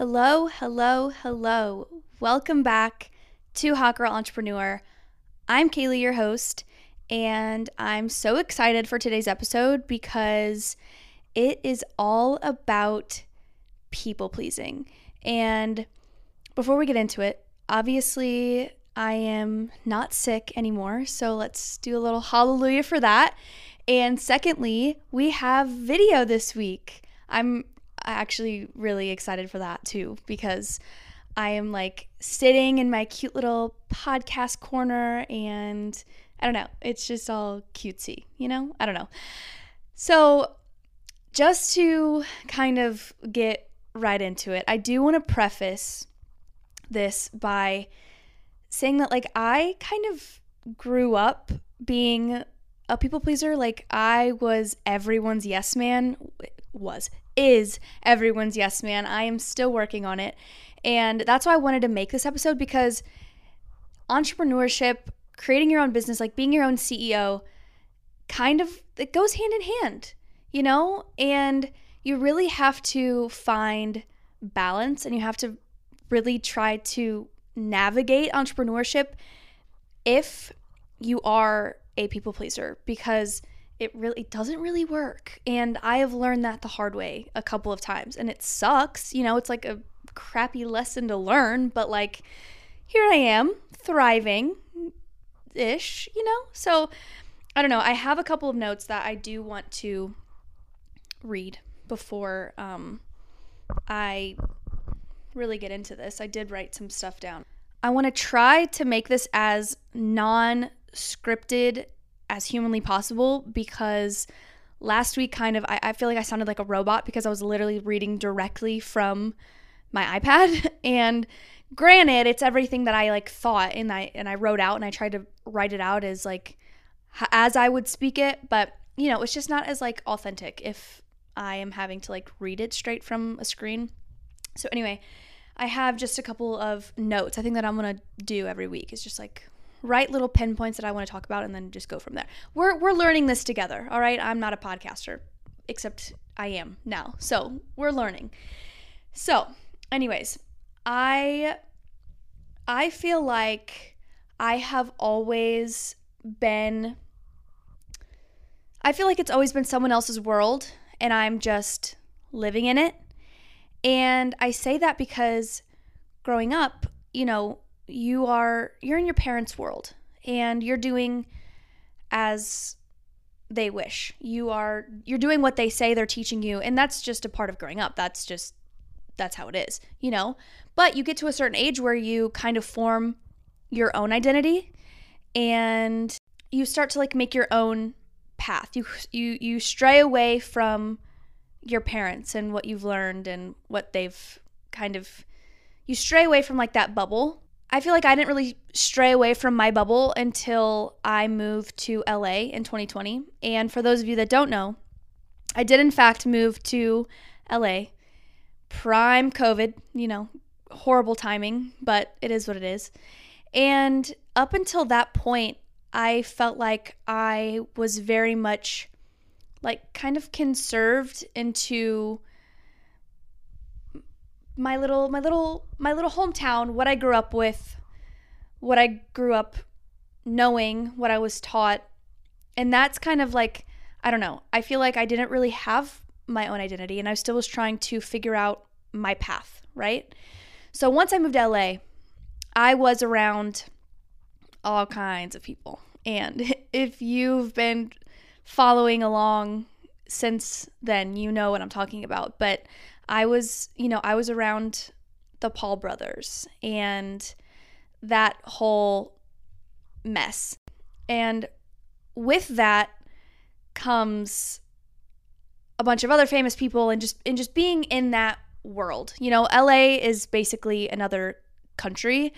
Hello, hello, hello. Welcome back to Hot Girl Entrepreneur. I'm Kaylee, your host, and I'm so excited for today's episode because it is all about people pleasing. And before we get into it, obviously, I am not sick anymore, so let's do a little hallelujah for that. And secondly, we have video this week. I'm actually really excited for that too because I am like sitting in my cute little podcast corner and I don't know, it's just all cutesy, you know? I don't know. So, just to kind of get right into it, I do want to preface this by saying that like I kind of grew up being a people pleaser. Like I was everyone's yes man, was, is everyone's yes man. I am still working on it. And that's why I wanted to make this episode because entrepreneurship, creating your own business, like being your own CEO, kind of it goes hand in hand, you know? And you really have to find balance and you have to really try to navigate entrepreneurship if you are a people pleaser because it really it doesn't really work. And I have learned that the hard way a couple of times and it sucks. You know, it's like a crappy lesson to learn, but like here I am thriving ish, you know? So I don't know. I have a couple of notes that I do want to read before um, I really get into this. I did write some stuff down. I want to try to make this as non scripted as humanly possible because last week kind of I, I feel like I sounded like a robot because I was literally reading directly from my iPad and granted it's everything that I like thought and I and I wrote out and I tried to write it out as like as I would speak it but you know it's just not as like authentic if I am having to like read it straight from a screen. So anyway, I have just a couple of notes I think that I'm to do every week. is just like write little pinpoints that I want to talk about and then just go from there. We're we're learning this together, all right? I'm not a podcaster, except I am now. So, we're learning. So, anyways, I I feel like I have always been I feel like it's always been someone else's world and I'm just living in it. And I say that because growing up, you know, you are you're in your parents' world and you're doing as they wish. You are you're doing what they say they're teaching you and that's just a part of growing up. That's just that's how it is, you know? But you get to a certain age where you kind of form your own identity and you start to like make your own path. You you you stray away from your parents and what you've learned and what they've kind of you stray away from like that bubble I feel like I didn't really stray away from my bubble until I moved to LA in 2020. And for those of you that don't know, I did in fact move to LA. Prime COVID, you know, horrible timing, but it is what it is. And up until that point, I felt like I was very much like kind of conserved into my little my little my little hometown, what I grew up with, what I grew up knowing, what I was taught. And that's kind of like I don't know. I feel like I didn't really have my own identity and I still was trying to figure out my path, right? So once I moved to LA, I was around all kinds of people. And if you've been following along since then, you know what I'm talking about. But I was, you know, I was around the Paul brothers and that whole mess. And with that comes a bunch of other famous people and just and just being in that world. You know, LA is basically another country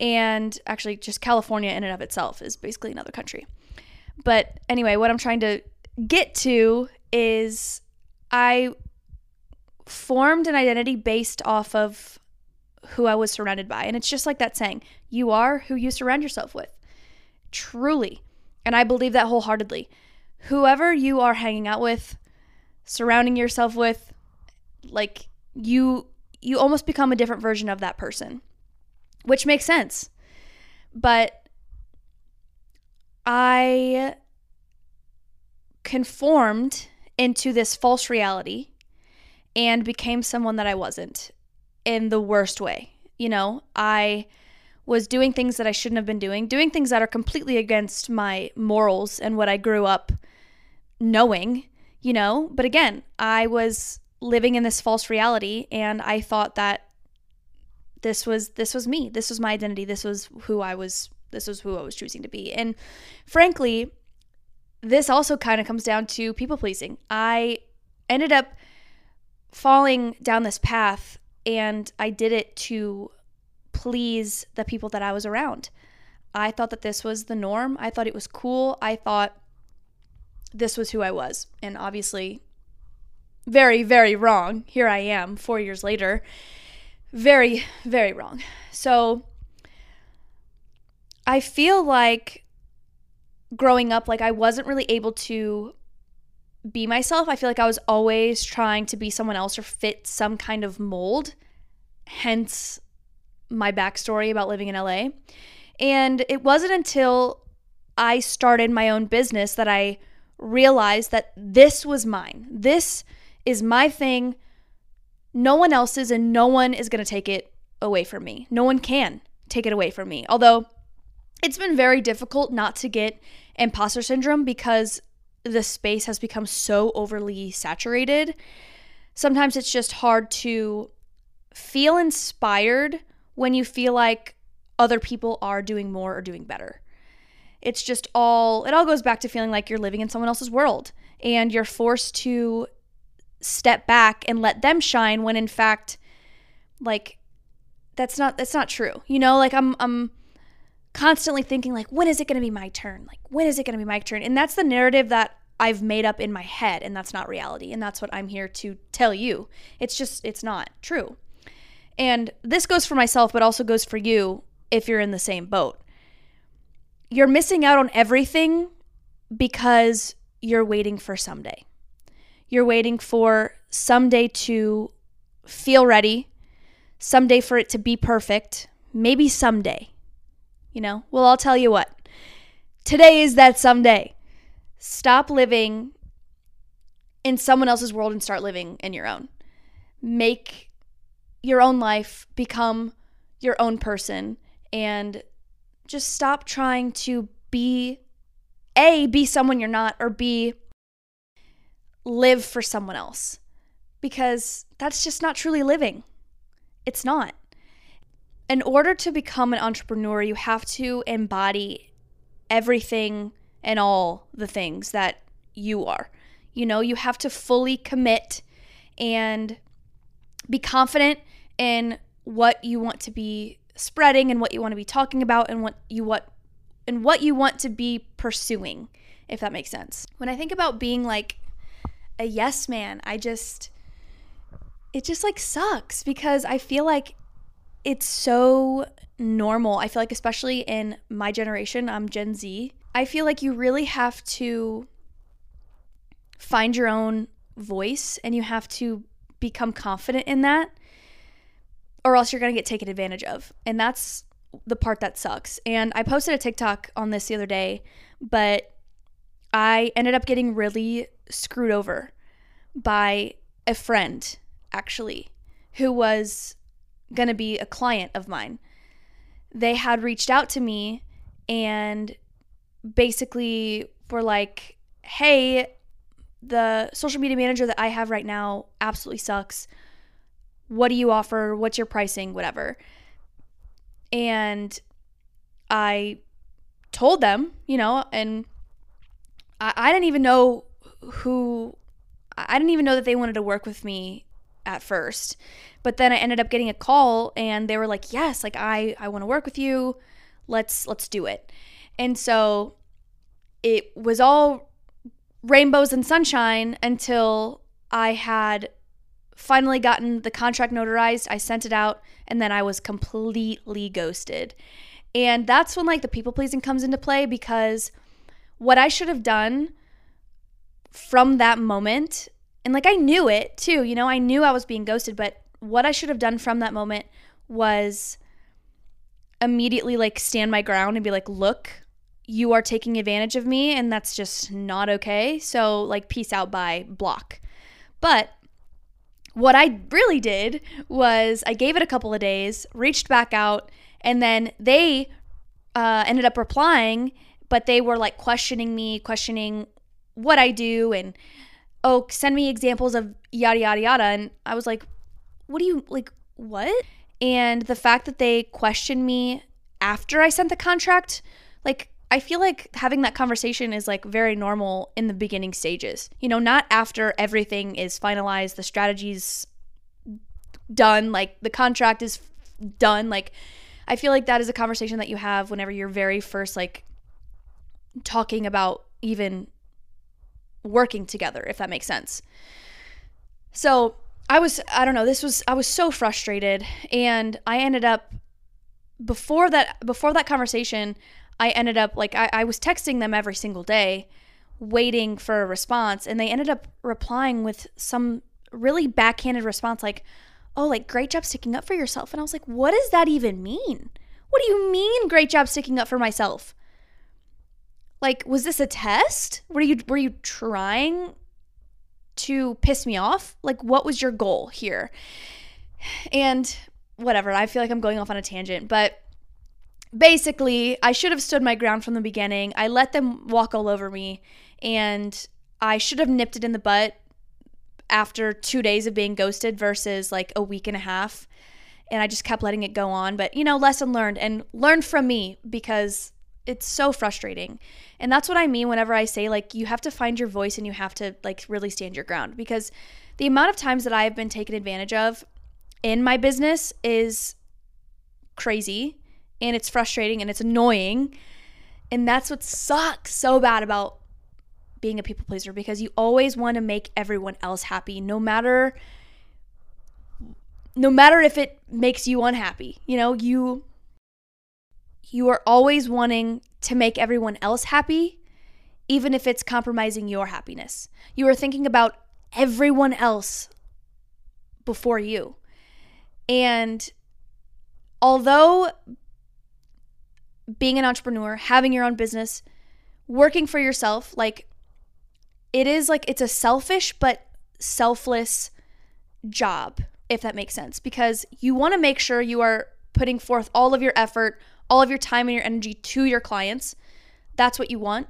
and actually just California in and of itself is basically another country. But anyway, what I'm trying to get to is I formed an identity based off of who I was surrounded by. And it's just like that saying, you are who you surround yourself with. Truly. And I believe that wholeheartedly. Whoever you are hanging out with, surrounding yourself with, like you you almost become a different version of that person, which makes sense. But I conformed into this false reality and became someone that I wasn't in the worst way. You know, I was doing things that I shouldn't have been doing, doing things that are completely against my morals and what I grew up knowing, you know. But again, I was living in this false reality and I thought that this was this was me. This was my identity. This was who I was this was who I was choosing to be. And frankly, this also kind of comes down to people pleasing. I ended up falling down this path and I did it to please the people that I was around. I thought that this was the norm. I thought it was cool. I thought this was who I was. And obviously, very, very wrong. Here I am, four years later. Very, very wrong. So I feel like growing up, like I wasn't really able to be myself. I feel like I was always trying to be someone else or fit some kind of mold. Hence my backstory about living in LA. And it wasn't until I started my own business that I realized that this was mine. This is my thing. No one else's, and no one is going to take it away from me. No one can take it away from me. Although it's been very difficult not to get imposter syndrome because the space has become so overly saturated. Sometimes it's just hard to feel inspired when you feel like other people are doing more or doing better. It's just all, it all goes back to feeling like you're living in someone else's world and you're forced to step back and let them shine when in fact, like, that's not, that's not true. You know, like I'm, I'm, constantly thinking like when is it going to be my turn like when is it going to be my turn and that's the narrative that i've made up in my head and that's not reality and that's what i'm here to tell you it's just it's not true and this goes for myself, but also goes for you if you're in the same boat. You're missing out on everything because you're waiting for someday. You're waiting for someday to feel ready, someday for it to be perfect, maybe someday. You know, well, I'll tell you what. Today is that someday. Stop living in someone else's world and start living in your own. Make your own life, become your own person, and just stop trying to be A, be someone you're not, or B, live for someone else. Because that's just not truly living. It's not. In order to become an entrepreneur, you have to embody everything and all the things that you are. You know, you have to fully commit and be confident in what you want to be spreading and what you want to be talking about and what you what and what you want to be pursuing if that makes sense. When I think about being like a yes man, I just it just like sucks because I feel like it's so normal. I feel like especially in my generation, I'm Gen Z. I feel like you really have to find your own voice and you have to become confident in that or else you're going to get taken advantage of. And that's the part that sucks. And I posted a TikTok on this the other day, but I ended up getting really screwed over by a friend, actually, who was going to be a client of mine. They had reached out to me and basically were like, hey, the social media manager that I have right now absolutely sucks what do you offer? What's your pricing? Whatever. And I told them, you know, and I, I didn't even know who, I didn't even know that they wanted to work with me at first. But then I ended up getting a call and they were like, "Yes, like I I want to work with you. Let's let's do it." And so it was all rainbows and sunshine until I had finally gotten the contract notarized. I sent it out and then I was completely ghosted. And that's when like the people pleasing comes into play because what I should have done from that moment and like I knew it too, you know, I knew I was being ghosted, but what I should have done from that moment was immediately like stand my ground and be like, look, you are taking advantage of me and that's just not okay. So, like, peace out, bye, block. But what I really did was I gave it a couple of days, reached back out, and then they uh, ended up replying, but they were like questioning me, questioning what I do, and oh, send me examples of yada, yada, yada. And I was like, what do you like? What? And the fact that they questioned me after I sent the contract, like, I feel like having that conversation is like very normal in the beginning stages. You know, not after everything is finalized, the strategy's done, like the contract is done. Like, I feel like that is a conversation that you have whenever you're very first, like, talking about even working together, if that makes sense. So, I was, I don't know, this was, I was so frustrated. And I ended up, before that, before that conversation, I ended up like I, I was texting them every single day, waiting for a response, and they ended up replying with some really backhanded response like, "Oh, like great job sticking up for yourself." And I was like, "What does that even mean? What do you mean great job sticking up for myself?" Like, was this a test? Were you were you trying to piss me off? Like, what was your goal here? And whatever, I feel like I'm going off on a tangent, but basically, I should have stood my ground from the beginning. I let them walk all over me, and I should have nipped it in the butt after two days of being ghosted versus like a week and a half. And I just kept letting it go on. But, you know, lesson learned and learned from me because it's so frustrating. And that's what I mean whenever I say, like, you have to find your voice and you have to, like, really stand your ground because the amount of times that I have been taken advantage of in my business is crazy and it's frustrating and it's annoying. And that's what sucks so bad about being a people pleaser because you always want to make everyone else happy no matter no matter if it makes you unhappy. You know, you you are always wanting to make everyone else happy even if it's compromising your happiness. You are thinking about everyone else before you. And although being an entrepreneur, having your own business, working for yourself, like it is like it's a selfish but selfless job, if that makes sense, because you want to make sure you are putting forth all of your effort, all of your time and your energy to your clients. That's what you want.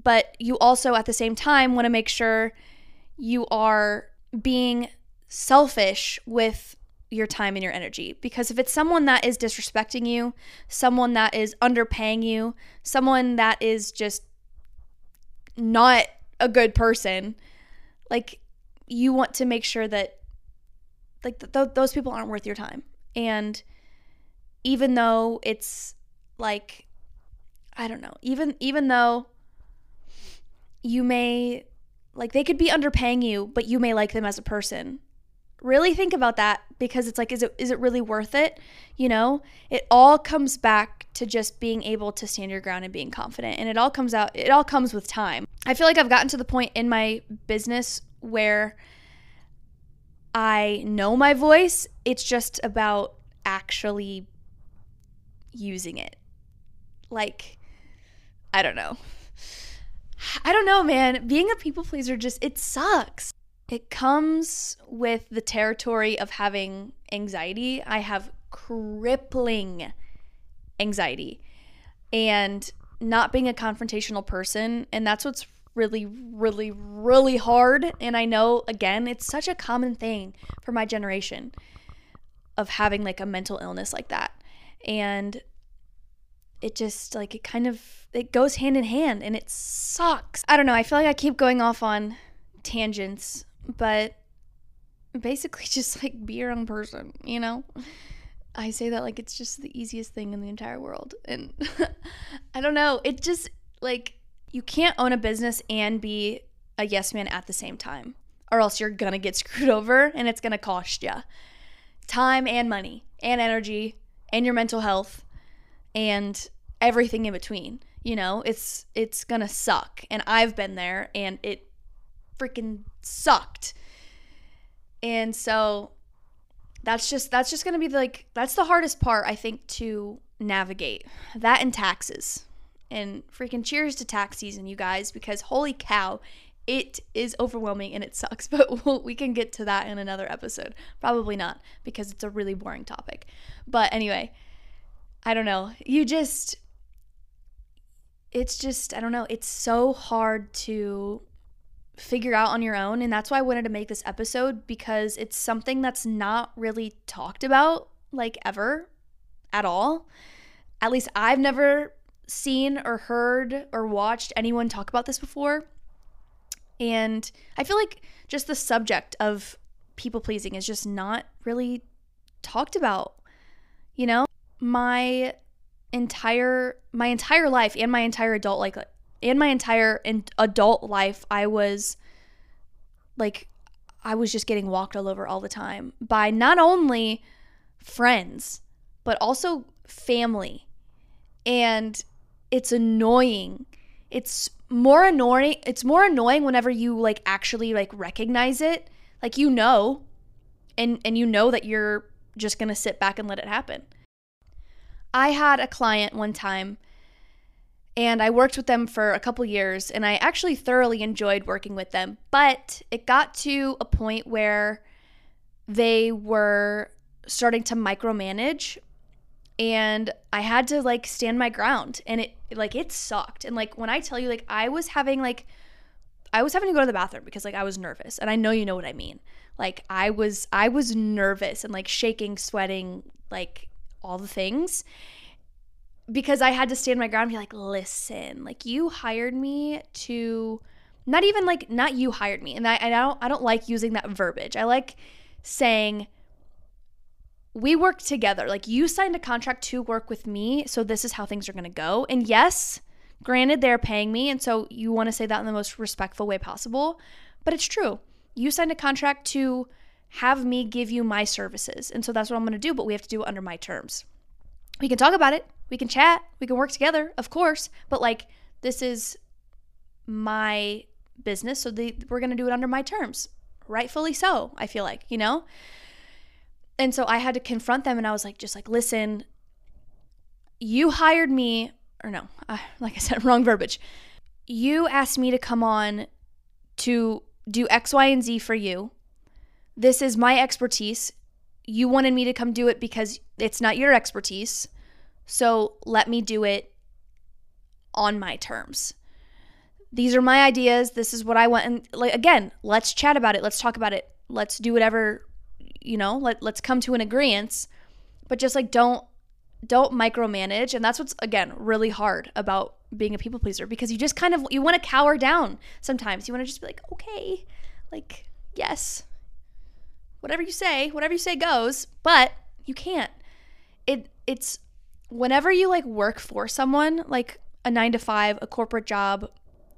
But you also, at the same time, want to make sure you are being selfish with your time and your energy. Because if it's someone that is disrespecting you, someone that is underpaying you, someone that is just not a good person, like you want to make sure that like th- th- those people aren't worth your time. And even though it's like I don't know, even even though you may like they could be underpaying you, but you may like them as a person. Really think about that because it's like is it is it really worth it? You know it all comes back to just being able to stand your ground and being confident and it all comes out it all comes with time. I feel like i've gotten to the point in my business where i know my voice. It's just about actually using it like i don't know i don't know man being a people pleaser just it sucks it comes with the territory of having anxiety. I have crippling anxiety and not being a confrontational person. And that's what's really, really, really hard. And I know, again, it's such a common thing for my generation of having like a mental illness like that. And it just like it kind of it goes hand in hand and it sucks. I don't know. I feel like I keep going off on tangents but basically just like be your own person, you know? I say that like it's just the easiest thing in the entire world. And I don't know, it just like you can't own a business and be a yes man at the same time, or else you're gonna get screwed over and it's gonna cost you time and money and energy and your mental health and everything in between. You know, it's it's gonna suck. And I've been there and it freaking sucked. And so that's just that's just gonna be like that's the hardest part I think to navigate. That and taxes. And freaking cheers to tax season, you guys, because holy cow, it is overwhelming and it sucks. But we can get to that in another episode. Probably not, because it's a really boring topic. But anyway, I don't know. You just, it's just, I don't know. It's so hard to figure out on your own. And that's why I wanted to make this episode because it's something that's not really talked about like ever at all. At least I've never seen or heard or watched anyone talk about this before. And I feel like just the subject of people pleasing is just not really talked about. You know, my entire my entire life and my entire adult like and my entire adult life I was like I was just getting walked all over all the time by not only friends but also family. And it's annoying. It's more annoying. It's more annoying whenever you like actually like recognize it. Like you know and and you know that you're just going to sit back and let it happen. I had a client one time and I worked with them for a couple years and I actually thoroughly enjoyed working with them, but it got to a point where they were starting to micromanage and I had to like stand my ground and it like it sucked. And like when I tell you like I was having like I was having to go to the bathroom because like I was nervous and I know you know what I mean. Like I was I was nervous and like shaking, sweating, like all the things because I had to stand my ground and be like, "Listen, like you hired me to not even like not you hired me." And I I don't I don't like using that verbiage. I like saying we work together. Like you signed a contract to work with me, so this is how things are going to go. And yes, granted they're paying me, and so you want to say that in the most respectful way possible, but it's true. You signed a contract to have me give you my services. And so that's what I'm going to do, but we have to do it under my terms. We can talk about it. We can chat. We can work together, of course, but like this is my business, so we're going to do it under my terms. Rightfully so, I feel like, you know? And so I had to confront them and I was like, just like, listen, you hired me, or no, like I said, wrong verbiage. You asked me to come on to do X, Y, and Z for you. This is my expertise. You wanted me to come do it because it's not your expertise. So let me do it on my terms. These are my ideas. This is what I want. And like again, let's chat about it. Let's talk about it. Let's do whatever you know, let, let's come to an agreement, but just like don't don't micromanage and that's what's again really hard about being a people pleaser because you just kind of you want to cower down sometimes you want to just be like okay like yes whatever you say whatever you say goes but you can't it it's whenever you like work for someone like a 9 to 5 a corporate job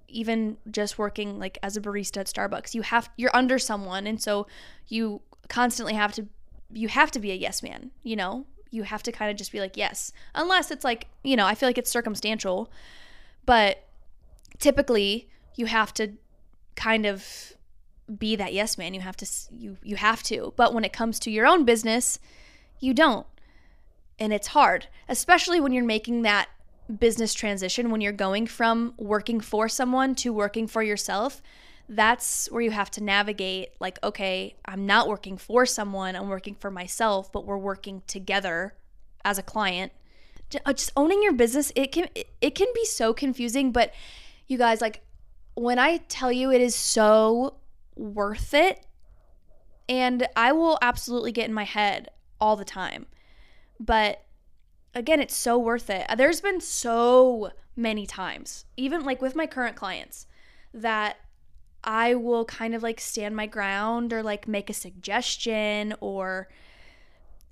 even just working like as a barista at Starbucks you have you're under someone and so you constantly have to you have to be a yes man, you know? You have to kind of just be like yes. Unless it's like, you know, I feel like it's circumstantial, but typically you have to kind of be that yes man. You have to you you have to. But when it comes to your own business, you don't. And it's hard, especially when you're making that business transition when you're going from working for someone to working for yourself that's where you have to navigate like okay i'm not working for someone i'm working for myself but we're working together as a client uh, just owning your business it can it can be so confusing but you guys like when i tell you it is so worth it. And i will absolutely get in my head all the time. But again it's so worth it. There's been so many times even like with my current clients that I will kind of like stand my ground or like make a suggestion or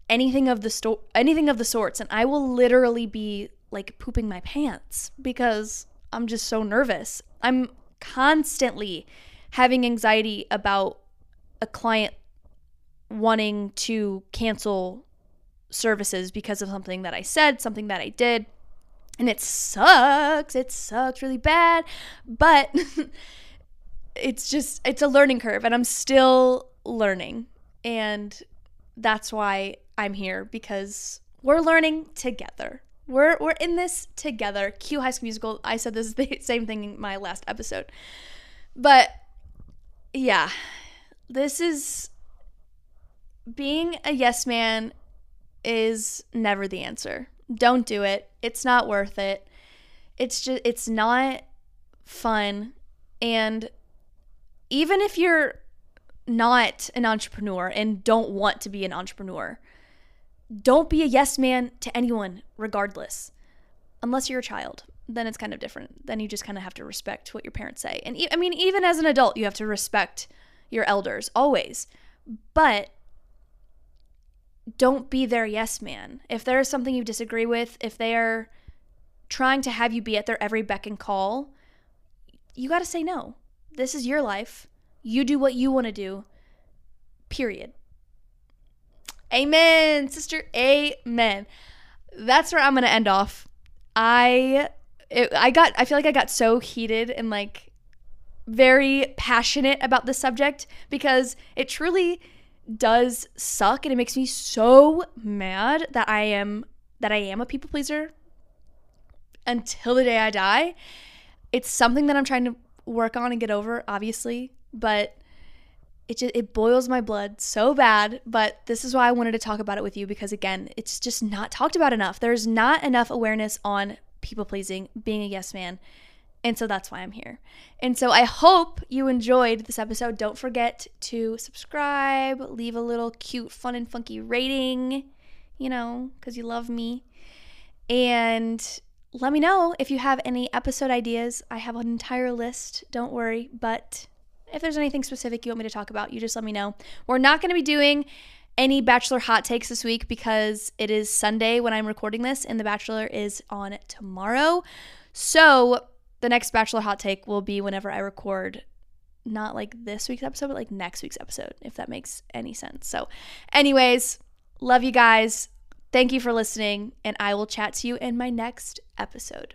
anything of the sto- anything of the sorts. And I will literally be like pooping my pants because I'm just so nervous. I'm constantly having anxiety about a client wanting to cancel services because of something that I said, something that I did. And it sucks. It sucks really bad. But it's just it's a learning curve and I'm still learning. And that's why I'm here because we're learning together. We're we're in this together. Cue High School Musical. I said this is the same thing in my last episode. But yeah, this is being a yes man is never the answer. Don't do it. It's not worth it. It's just it's not fun and even if you're not an entrepreneur and don't want to be an entrepreneur, don't be a yes man to anyone regardless. Unless you're a child, then it's kind of different. Then you just kind of have to respect what your parents say. And e- I mean even as an adult, you have to respect your elders always. But don't be their yes man. If there is something you disagree with, if they are trying to have you be at their every beck and call, you got to say no. This is your life. You do what you want to do. Period. Amen, sister. Amen. That's where I'm going to end off. I it, I got I feel like I got so heated and like very passionate about this subject because it truly does suck and it makes me so mad that I am that I am a people pleaser until the day I die. It's something that I'm trying to work on and get over, obviously, but it just it boils my blood so bad, but this is why I wanted to talk about it with you because again, it's just not talked about enough. There's not enough awareness on people pleasing, being a yes man. And so that's why I'm here. And so I hope you enjoyed this episode. Don't forget to subscribe, leave a little cute, fun, and funky rating, you know, because you love me. And let me know if you have any episode ideas. I have an entire list, don't worry. But if there's anything specific you want me to talk about, you just let me know. We're not going to be doing any Bachelor hot takes this week because it is Sunday when I'm recording this, and The Bachelor is on tomorrow. So the next Bachelor hot take will be whenever I record not like this week's episode, but like next week's episode, if that makes any sense. So, anyways, love you guys. Thank you for listening, and I will chat to you in my next episode.